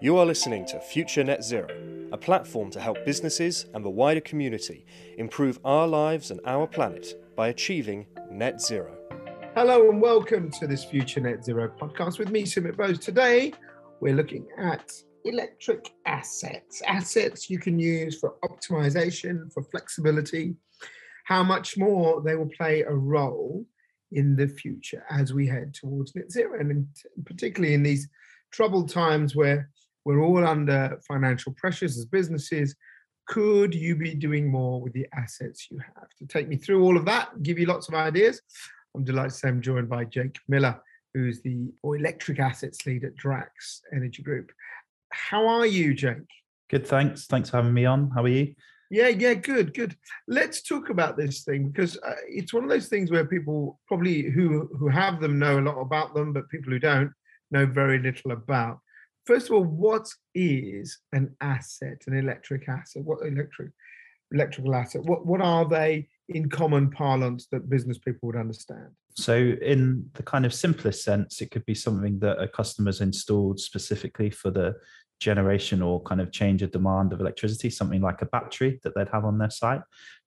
You are listening to Future Net Zero, a platform to help businesses and the wider community improve our lives and our planet by achieving net zero. Hello and welcome to this Future Net Zero podcast with me, Sumit Bose. Today, we're looking at electric assets, assets you can use for optimization, for flexibility, how much more they will play a role in the future as we head towards net zero, and particularly in these troubled times where we're all under financial pressures as businesses. Could you be doing more with the assets you have? To take me through all of that, give you lots of ideas, I'm delighted to say I'm joined by Jake Miller, who's the electric assets lead at Drax Energy Group. How are you, Jake? Good, thanks. Thanks for having me on. How are you? Yeah, yeah, good, good. Let's talk about this thing because uh, it's one of those things where people probably who who have them know a lot about them, but people who don't know very little about. First of all, what is an asset, an electric asset? What electric electrical asset? What what are they in common parlance that business people would understand? So, in the kind of simplest sense, it could be something that a customer's installed specifically for the generation or kind of change of demand of electricity, something like a battery that they'd have on their site.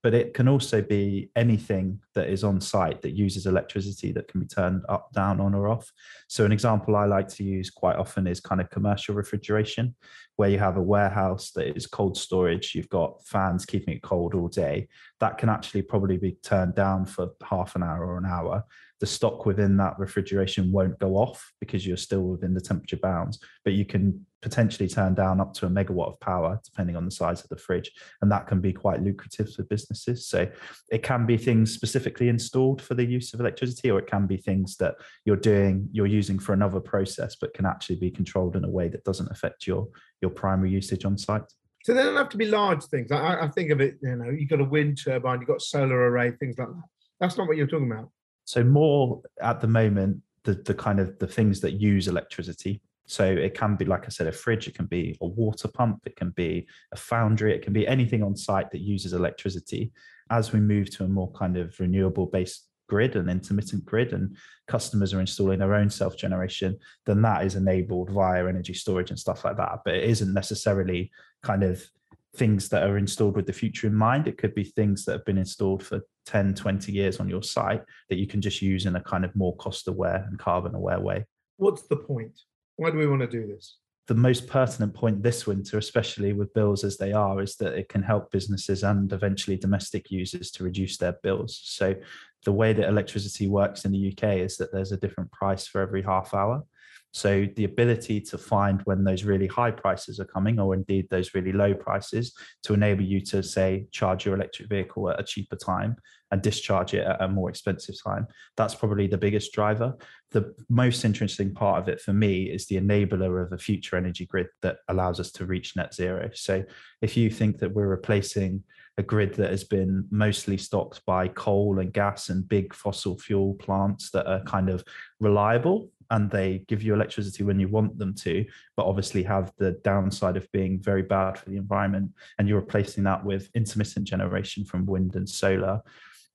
But it can also be anything that is on site that uses electricity that can be turned up, down, on, or off. So, an example I like to use quite often is kind of commercial refrigeration, where you have a warehouse that is cold storage, you've got fans keeping it cold all day. That can actually probably be turned down for half an hour or an hour the stock within that refrigeration won't go off because you're still within the temperature bounds, but you can potentially turn down up to a megawatt of power depending on the size of the fridge. And that can be quite lucrative for businesses. So it can be things specifically installed for the use of electricity, or it can be things that you're doing, you're using for another process, but can actually be controlled in a way that doesn't affect your, your primary usage on site. So they don't have to be large things. I, I think of it, you know, you've got a wind turbine, you've got solar array, things like that. That's not what you're talking about. So more at the moment, the the kind of the things that use electricity. So it can be, like I said, a fridge. It can be a water pump. It can be a foundry. It can be anything on site that uses electricity. As we move to a more kind of renewable based grid and intermittent grid and customers are installing their own self generation then that is enabled via energy storage and stuff like that but it isn't necessarily kind of things that are installed with the future in mind. It could be things that have been installed for 10, 20 years on your site that you can just use in a kind of more cost aware and carbon aware way. What's the point? Why do we want to do this? The most pertinent point this winter, especially with bills as they are, is that it can help businesses and eventually domestic users to reduce their bills. So, the way that electricity works in the UK is that there's a different price for every half hour. So the ability to find when those really high prices are coming, or indeed those really low prices, to enable you to say charge your electric vehicle at a cheaper time and discharge it at a more expensive time. That's probably the biggest driver. The most interesting part of it for me is the enabler of a future energy grid that allows us to reach net zero. So if you think that we're replacing a grid that has been mostly stocked by coal and gas and big fossil fuel plants that are kind of reliable and they give you electricity when you want them to, but obviously have the downside of being very bad for the environment. And you're replacing that with intermittent generation from wind and solar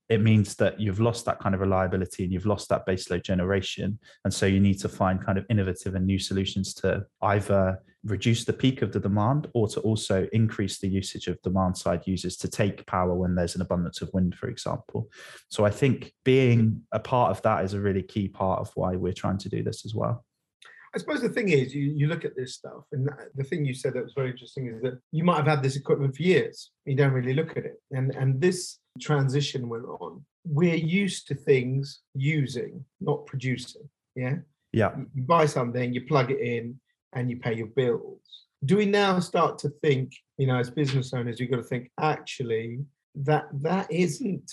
it means that you've lost that kind of reliability and you've lost that baseload generation. And so you need to find kind of innovative and new solutions to either reduce the peak of the demand or to also increase the usage of demand side users to take power when there's an abundance of wind, for example. So I think being a part of that is a really key part of why we're trying to do this as well. I suppose the thing is, you, you look at this stuff, and the thing you said that was very interesting is that you might have had this equipment for years. You don't really look at it, and and this transition we're on, we're used to things using, not producing. Yeah. Yeah. You buy something, you plug it in, and you pay your bills. Do we now start to think, you know, as business owners, you've got to think actually that that isn't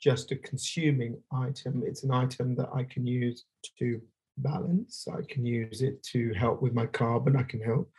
just a consuming item. It's an item that I can use to balance. I can use it to help with my carbon. I can help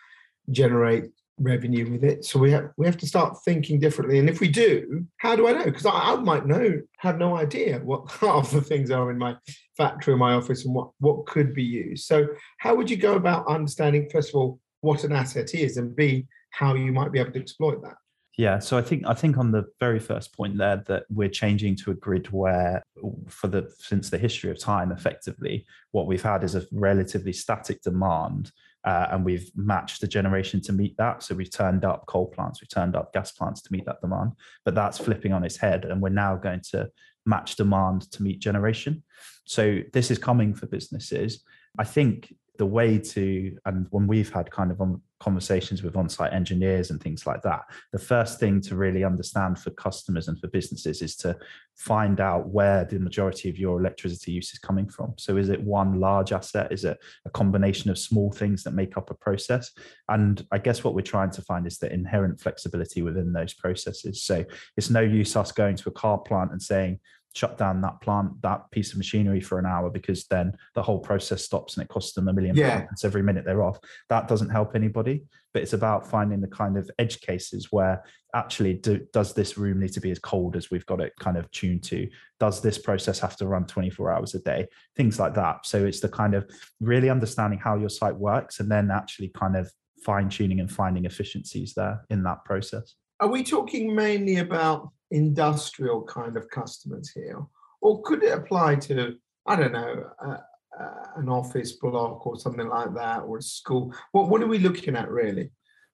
generate revenue with it. So we have we have to start thinking differently. And if we do, how do I know? Because I, I, might know, have no idea what half the things are in my factory, or my office, and what what could be used. So how would you go about understanding, first of all, what an asset is, and b how you might be able to exploit that? Yeah, so I think I think on the very first point there that we're changing to a grid where for the since the history of time effectively what we've had is a relatively static demand uh, and we've matched the generation to meet that. So we've turned up coal plants, we've turned up gas plants to meet that demand, but that's flipping on its head, and we're now going to match demand to meet generation. So this is coming for businesses. I think the way to and when we've had kind of on conversations with on-site engineers and things like that the first thing to really understand for customers and for businesses is to find out where the majority of your electricity use is coming from. So is it one large asset? Is it a combination of small things that make up a process? And i guess what we're trying to find is the inherent flexibility within those processes. So it's no use us going to a car plant and saying shut down that plant, that piece of machinery for an hour because then the whole process stops and it costs them a million yeah. pounds every minute they're off. That doesn't help anybody. But it's about finding the kind of edge cases where actually do, does this room need to be as cold as we've got it kind of tuned to? Does this process have to run 24 hours a day? Things like that. So it's the kind of really understanding how your site works and then actually kind of fine tuning and finding efficiencies there in that process. Are we talking mainly about industrial kind of customers here, or could it apply to I don't know uh, uh, an office block or something like that, or a school? What what are we looking at really?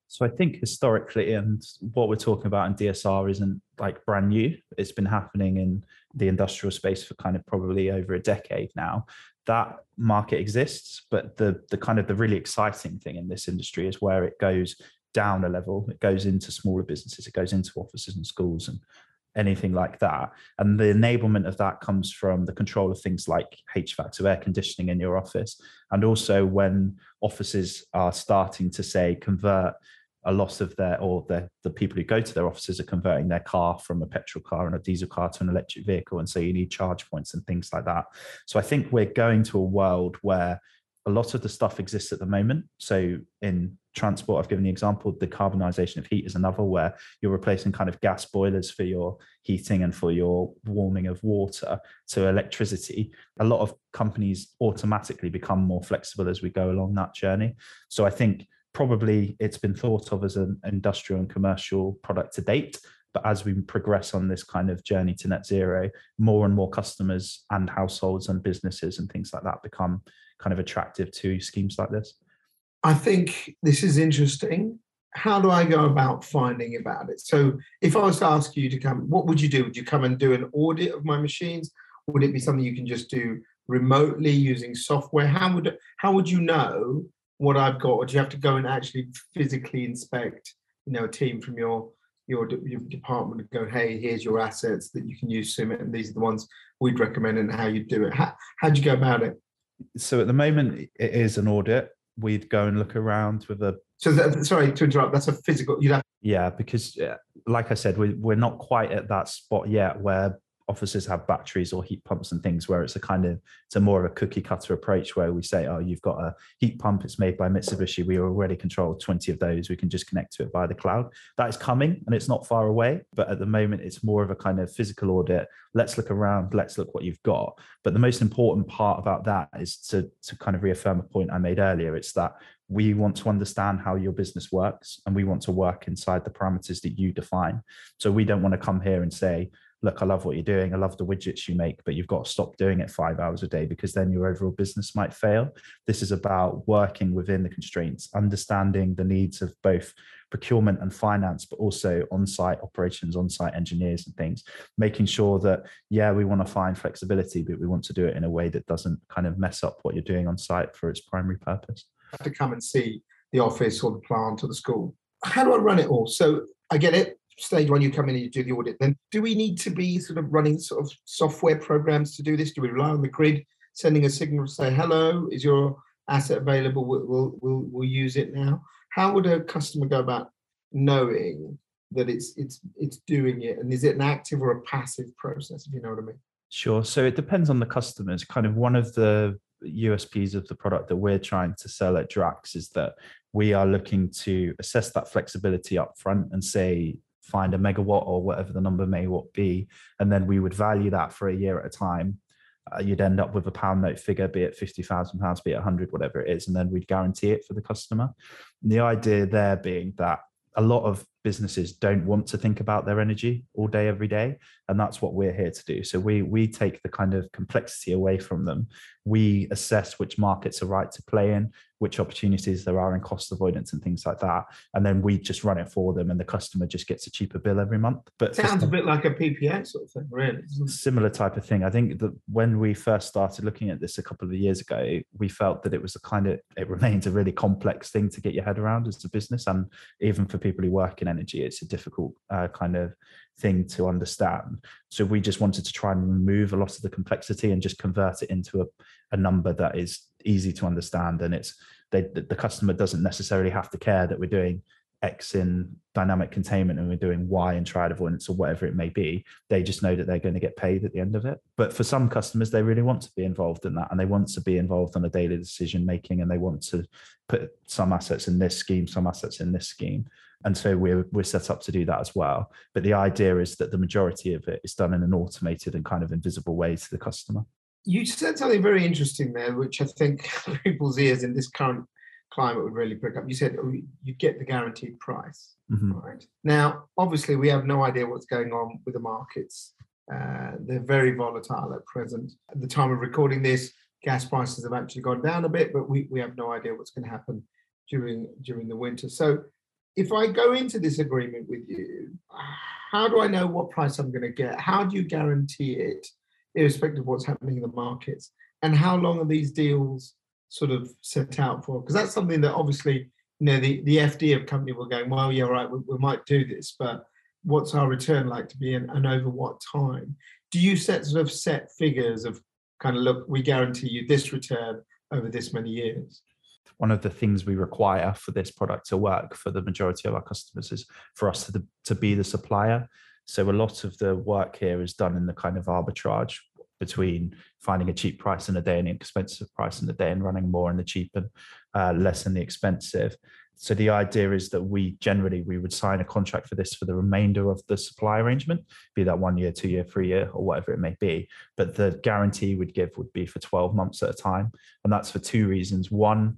So I think historically, and what we're talking about in DSR isn't like brand new. It's been happening in the industrial space for kind of probably over a decade now. That market exists, but the the kind of the really exciting thing in this industry is where it goes down a level. It goes into smaller businesses, it goes into offices and schools and anything like that. And the enablement of that comes from the control of things like HVAC, so air conditioning in your office. And also when offices are starting to say convert a loss of their or the, the people who go to their offices are converting their car from a petrol car and a diesel car to an electric vehicle. And so you need charge points and things like that. So I think we're going to a world where a lot of the stuff exists at the moment. So in transport, I've given the example, decarbonization of heat is another where you're replacing kind of gas boilers for your heating and for your warming of water to electricity. A lot of companies automatically become more flexible as we go along that journey. So I think probably it's been thought of as an industrial and commercial product to date. But as we progress on this kind of journey to net zero, more and more customers and households and businesses and things like that become kind of attractive to schemes like this? I think this is interesting. How do I go about finding about it? So, if I was to ask you to come, what would you do? Would you come and do an audit of my machines? Would it be something you can just do remotely using software? How would how would you know what I've got, or do you have to go and actually physically inspect? You know, a team from your your, your department and go, hey, here's your assets that you can use Sumit, and these are the ones we'd recommend and how you do it. How how'd you go about it? so at the moment it is an audit. We'd go and look around with a. So that, sorry to interrupt. That's a physical. You have. Yeah, because uh, like I said, we we're not quite at that spot yet where offices have batteries or heat pumps and things where it's a kind of it's a more of a cookie cutter approach where we say oh you've got a heat pump it's made by mitsubishi we already control 20 of those we can just connect to it via the cloud. That is coming and it's not far away but at the moment it's more of a kind of physical audit. Let's look around let's look what you've got. But the most important part about that is to to kind of reaffirm a point i made earlier. It's that we want to understand how your business works and we want to work inside the parameters that you define. So we don't want to come here and say look, I love what you're doing. I love the widgets you make, but you've got to stop doing it five hours a day because then your overall business might fail. This is about working within the constraints, understanding the needs of both procurement and finance, but also on site operations, on site engineers and things, making sure that, yeah, we want to find flexibility, but we want to do it in a way that doesn't kind of mess up what you're doing on site for its primary purpose. have to come and see the office or the plant or the school. How do I run it all? So I get it stage one you come in and you do the audit. Then do we need to be sort of running sort of software programs to do this? Do we rely on the grid sending a signal to say hello is your asset available? We'll, we'll, we'll, use it now. How would a customer go about knowing that it's it's it's doing it? And is it an active or a passive process if you know what i mean? Sure. So it depends on the customers. Kind of one of the USPs of the product that we're trying to sell at Drax is that we are looking to assess that flexibility up front and say find a megawatt or whatever the number may be, and then we would value that for a year at a time. Uh, you'd end up with a pound note figure, be it fifty thousand pounds, be it hundred, whatever it is, and then we'd guarantee it for the customer. And the idea there being that a lot of businesses don't want to think about their energy all day every day and that's what we're here to do so we we take the kind of complexity away from them we assess which markets are right to play in which opportunities there are in cost avoidance and things like that. And then we just run it for them and the customer just gets a cheaper bill every month. But sounds a bit like a PPA sort of thing, really. Similar type of thing. I think that when we first started looking at this a couple of years ago, we felt that it was a kind of it remains a really complex thing to get your head around as a business. And even for people who work in energy, it's a difficult uh, kind of thing to understand. So we just wanted to try and remove a lot of the complexity and just convert it into a, a number that is easy to understand. And it's they, the customer doesn't necessarily have to care that we're doing X in dynamic containment and we're doing Y in triad avoidance or whatever it may be. They just know that they're going to get paid at the end of it. But for some customers, they really want to be involved in that and they want to be involved on a daily decision making and they want to put some assets in this scheme, some assets in this scheme. And so we're we're set up to do that as well. But the idea is that the majority of it is done in an automated and kind of invisible way to the customer. You said something very interesting there, which I think people's ears in this current climate would really pick up. You said oh, you get the guaranteed price, mm-hmm. right? Now, obviously, we have no idea what's going on with the markets. Uh, they're very volatile at present. At the time of recording this, gas prices have actually gone down a bit, but we, we have no idea what's going to happen during during the winter. So if I go into this agreement with you, how do I know what price I'm going to get? How do you guarantee it, irrespective of what's happening in the markets? And how long are these deals sort of set out for? Because that's something that obviously, you know, the, the FD of company will go, well, yeah, right, we, we might do this, but what's our return like to be and, and over what time? Do you set sort of set figures of kind of look, we guarantee you this return over this many years? one of the things we require for this product to work for the majority of our customers is for us to, to be the supplier. So a lot of the work here is done in the kind of arbitrage between finding a cheap price in a day and an expensive price in the day and running more in the cheap and uh, less in the expensive. So the idea is that we generally we would sign a contract for this for the remainder of the supply arrangement be that one year two year three year or whatever it may be. But the guarantee we'd give would be for 12 months at a time. And that's for two reasons. One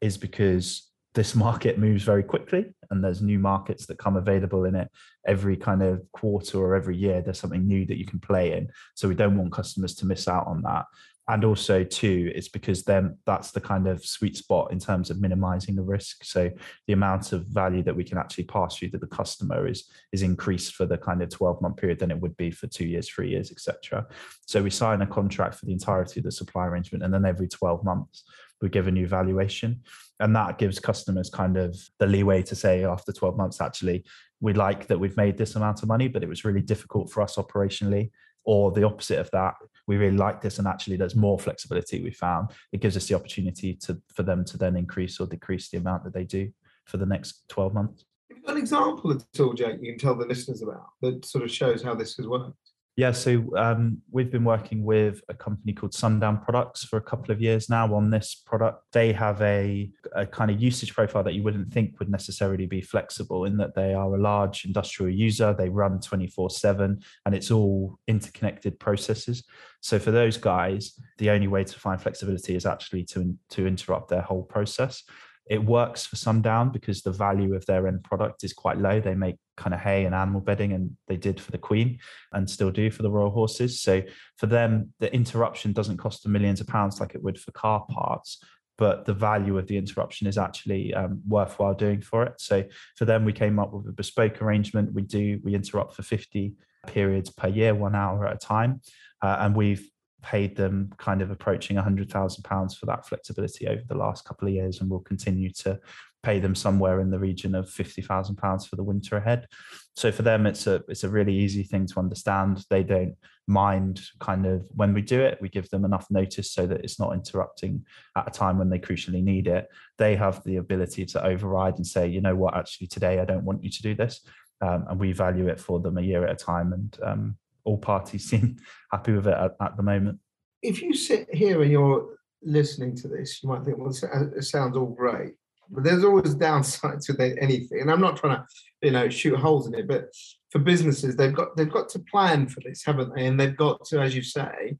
is because this market moves very quickly and there's new markets that come available in it every kind of quarter or every year there's something new that you can play in. So we don't want customers to miss out on that. And also too it's because then that's the kind of sweet spot in terms of minimizing the risk. So the amount of value that we can actually pass through to the customer is is increased for the kind of 12 month period than it would be for two years three years etc so we sign a contract for the entirety of the supply arrangement and then every 12 months we give a new valuation and that gives customers kind of the leeway to say after 12 months actually we like that we've made this amount of money but it was really difficult for us operationally or the opposite of that we really like this and actually there's more flexibility we found. It gives us the opportunity to for them to then increase or decrease the amount that they do for the next 12 months. An example at all jake you can tell the listeners about that sort of shows how this has worked yeah, so um, we've been working with a company called Sundown Products for a couple of years now on this product. They have a, a kind of usage profile that you wouldn't think would necessarily be flexible in that they are a large industrial user, they run 24 7, and it's all interconnected processes. So for those guys, the only way to find flexibility is actually to, to interrupt their whole process. It works for Sundown because the value of their end product is quite low. They make kind of hay and animal bedding, and they did for the Queen and still do for the Royal Horses. So for them, the interruption doesn't cost them millions of pounds like it would for car parts but the value of the interruption is actually um, worthwhile doing for it. So for them, we came up with a bespoke arrangement. We do we interrupt for 50 periods per year, one hour at a time, uh, and we've paid them kind of approaching £100,000 for that flexibility over the last couple of years, and we'll continue to pay them somewhere in the region of £50,000 for the winter ahead. So for them, it's a it's a really easy thing to understand. They don't mind kind of when we do it, we give them enough notice so that it's not interrupting at a time when they crucially need it. They have the ability to override and say, you know what, actually today I don't want you to do this. Um, and we value it for them a year at a time. And um, all parties seem happy with it at, at, the moment. If you sit here and you're listening to this, you might think, well, it uh, sounds all great, but there's always downsides with anything. And I'm not trying to, you know, shoot holes in it, but for businesses, they've got they've got to plan for this, haven't they? And they've got to, as you say,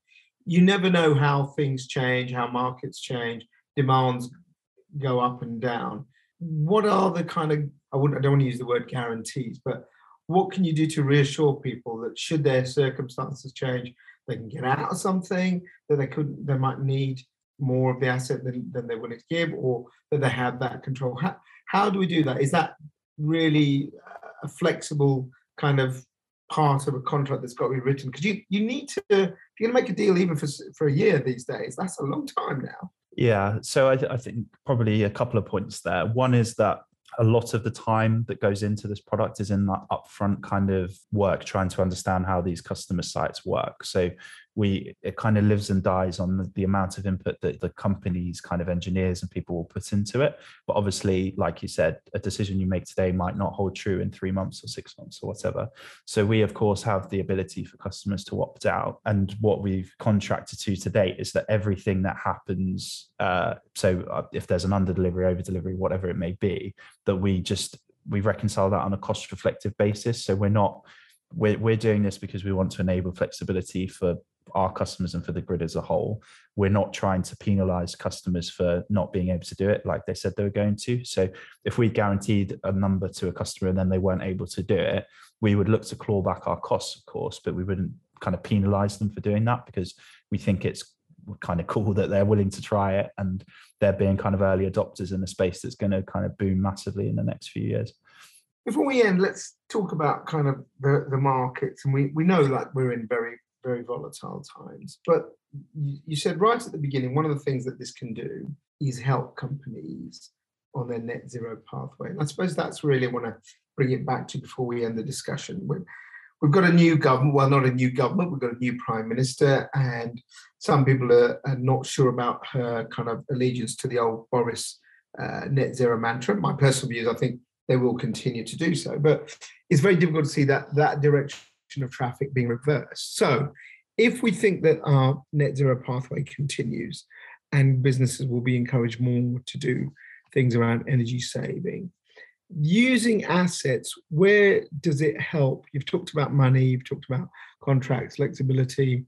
you never know how things change, how markets change, demands go up and down. What are the kind of I wouldn't I don't want to use the word guarantees, but what can you do to reassure people that should their circumstances change, they can get out of something that they could they might need more of the asset than, than they're willing to give or that they have that control. How, how do we do that? Is that really a flexible kind of part of a contract that's got to be written? Because you, you need to, if you're going to make a deal even for, for a year these days, that's a long time now. Yeah. So I, th- I think probably a couple of points there. One is that a lot of the time that goes into this product is in that upfront kind of work trying to understand how these customer sites work. So we it kind of lives and dies on the, the, amount of input that the company's kind of engineers and people will put into it. But obviously like you said a decision you make today might not hold true in three months or six months or whatever. So we of course have the ability for customers to opt out. And what we've contracted to to date is that everything that happens uh, so uh, if there's an under delivery over delivery whatever it may be that we just we reconcile that on a cost reflective basis. So we're not we're, we're doing this because we want to enable flexibility for our customers and for the grid as a whole. We're not trying to penalize customers for not being able to do it like they said they were going to. So if we guaranteed a number to a customer and then they weren't able to do it, we would look to claw back our costs, of course, but we wouldn't kind of penalize them for doing that because we think it's kind of cool that they're willing to try it and they're being kind of early adopters in a space that's going to kind of boom massively in the next few years. Before we end, let's talk about kind of the, the markets. And we, we know that we're in very very volatile times. But you said right at the beginning, one of the things that this can do is help companies on their net zero pathway. And I suppose that's really what I want to bring it back to before we end the discussion. We've, we've got a new government, well, not a new government, we've got a new prime minister, and some people are, are not sure about her kind of allegiance to the old Boris uh, net zero mantra. My personal views, I think they will continue to do so, but it's very difficult to see that that direction of traffic being reversed. So, if we think that our net zero pathway continues and businesses will be encouraged more to do things around energy saving, using assets, where does it help? You've talked about money, you've talked about contracts, flexibility,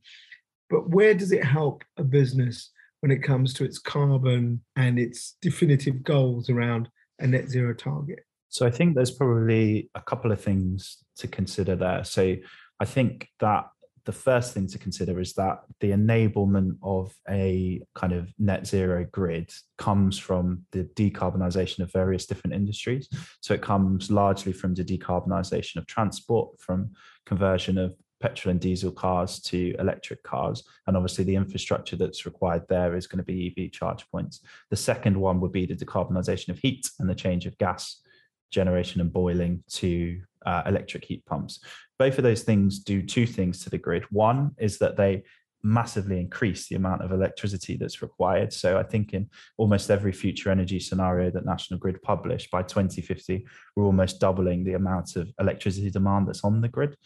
but where does it help a business when it comes to its carbon and its definitive goals around a net zero target? So I think there's probably a couple of things to consider there. So I think that the first thing to consider is that the enablement of a kind of net zero grid comes from the decarbonisation of various different industries. So it comes largely from the decarbonisation of transport, from conversion of petrol and diesel cars to electric cars. And obviously, the infrastructure that's required there is going to be EV charge points. The second one would be the decarbonisation of heat and the change of gas generation and boiling to uh, electric heat pumps. Both of those things do two things to the grid. One is that they massively increase the amount of electricity that's required. So I think in almost every future energy scenario that National Grid published by 2050, we're almost doubling the amount of electricity demand that's on the grid.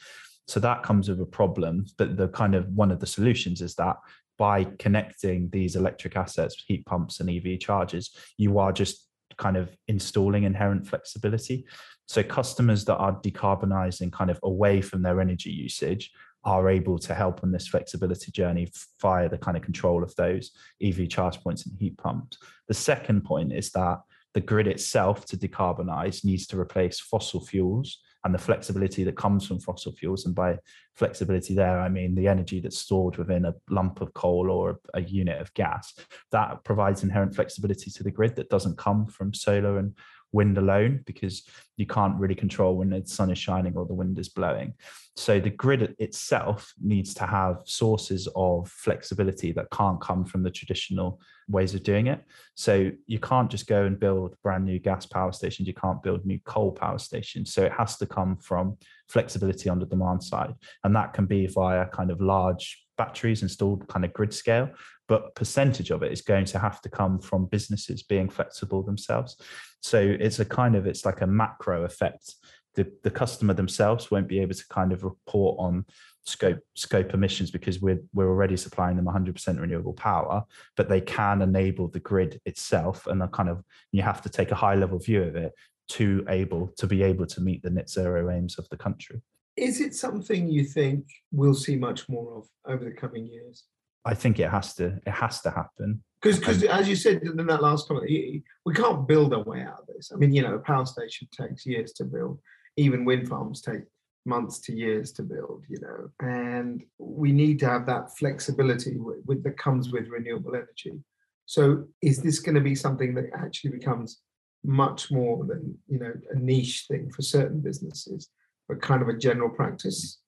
So that comes with a problem. But the kind of one of the solutions is that by connecting these electric assets, heat pumps and EV chargers, you are just kind of installing inherent flexibility. So customers that are decarbonizing kind of away from their energy usage are able to help on this flexibility journey via the kind of control of those EV charge points and heat pumps. The second point is that the grid itself to decarbonize needs to replace fossil fuels and the flexibility that comes from fossil fuels. And by flexibility there, I mean the energy that's stored within a lump of coal or a unit of gas. That provides inherent flexibility to the grid that doesn't come from solar and wind alone because you can't really control when the sun is shining or the wind is blowing. So the grid itself needs to have sources of flexibility that can't come from the traditional ways of doing it. So you can't just go and build brand new gas power stations, you can't build new coal power stations. So it has to come from flexibility on the demand side. And that can be via kind of large batteries installed kind of grid scale but percentage of it is going to have to come from businesses being flexible themselves so it's a kind of it's like a macro effect the, the customer themselves won't be able to kind of report on scope scope emissions because we're we're already supplying them 100% renewable power but they can enable the grid itself and a kind of you have to take a high level view of it to able to be able to meet the net zero aims of the country is it something you think we'll see much more of over the coming years I think it has to it has to happen because because as you said in that last comment, we can't build our way out of this. I mean, you know, a power station takes years to build. Even wind farms take months to years to build. You know, and we need to have that flexibility with, with that comes with renewable energy. So is this going to be something that actually becomes much more than you know a niche thing for certain businesses, but kind of a general practice,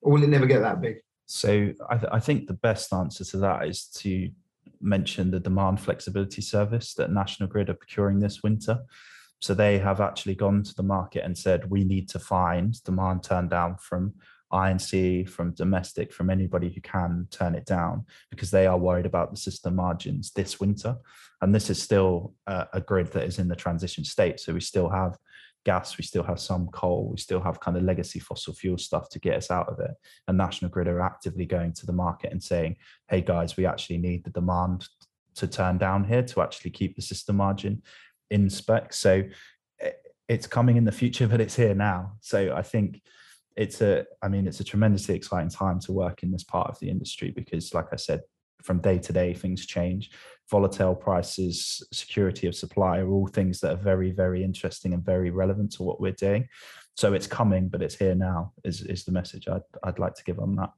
or will it never get that big? So I, th- I think the best answer to that is to mention the demand flexibility service that National Grid are procuring this winter. So they have actually gone to the market and said we need to find demand turned down from I&C, from domestic, from anybody who can turn it down because they are worried about the system margins this winter. And this is still a, a grid that is in the transition state. So we still have gas, we still have some coal, we still have kind of legacy fossil fuel stuff to get us out of it. And National Grid are actively going to the market and saying, hey guys, we actually need the demand to turn down here to actually keep the system margin in spec. So eh, it's coming in the future, but it's here now. So I think it's a i mean it's a tremendously exciting time to work in this part of the industry because like i said from day to day things change volatile prices security of supply are all things that are very very interesting and very relevant to what we're doing so it's coming but it's here now is is the message i'd, I'd like to give on that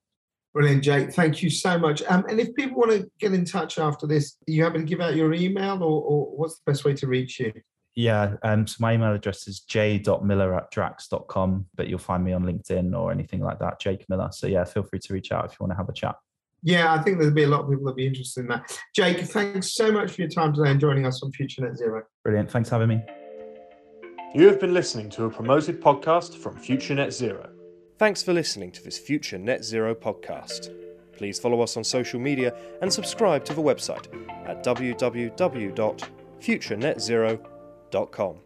Brilliant, Jake. Thank you so much. Um, and if people want to get in touch after this, you happen to give out your email or, or what's the best way to reach you? Yeah, um, so my email address is j.miller at drax.com, but you'll find me on LinkedIn or anything like that, Jake Miller. So yeah, feel free to reach out if you want to have a chat. Yeah, I think there'll be a lot of people that'll be interested in that. Jake, thanks so much for your time today and joining us on Future Net Zero. Brilliant. Thanks for having me. You have been listening to a promoted podcast from Future Net Zero. Thanks for listening to this Future Net Zero podcast. Please follow us on social media and subscribe to the website at www.futurenetzero.com.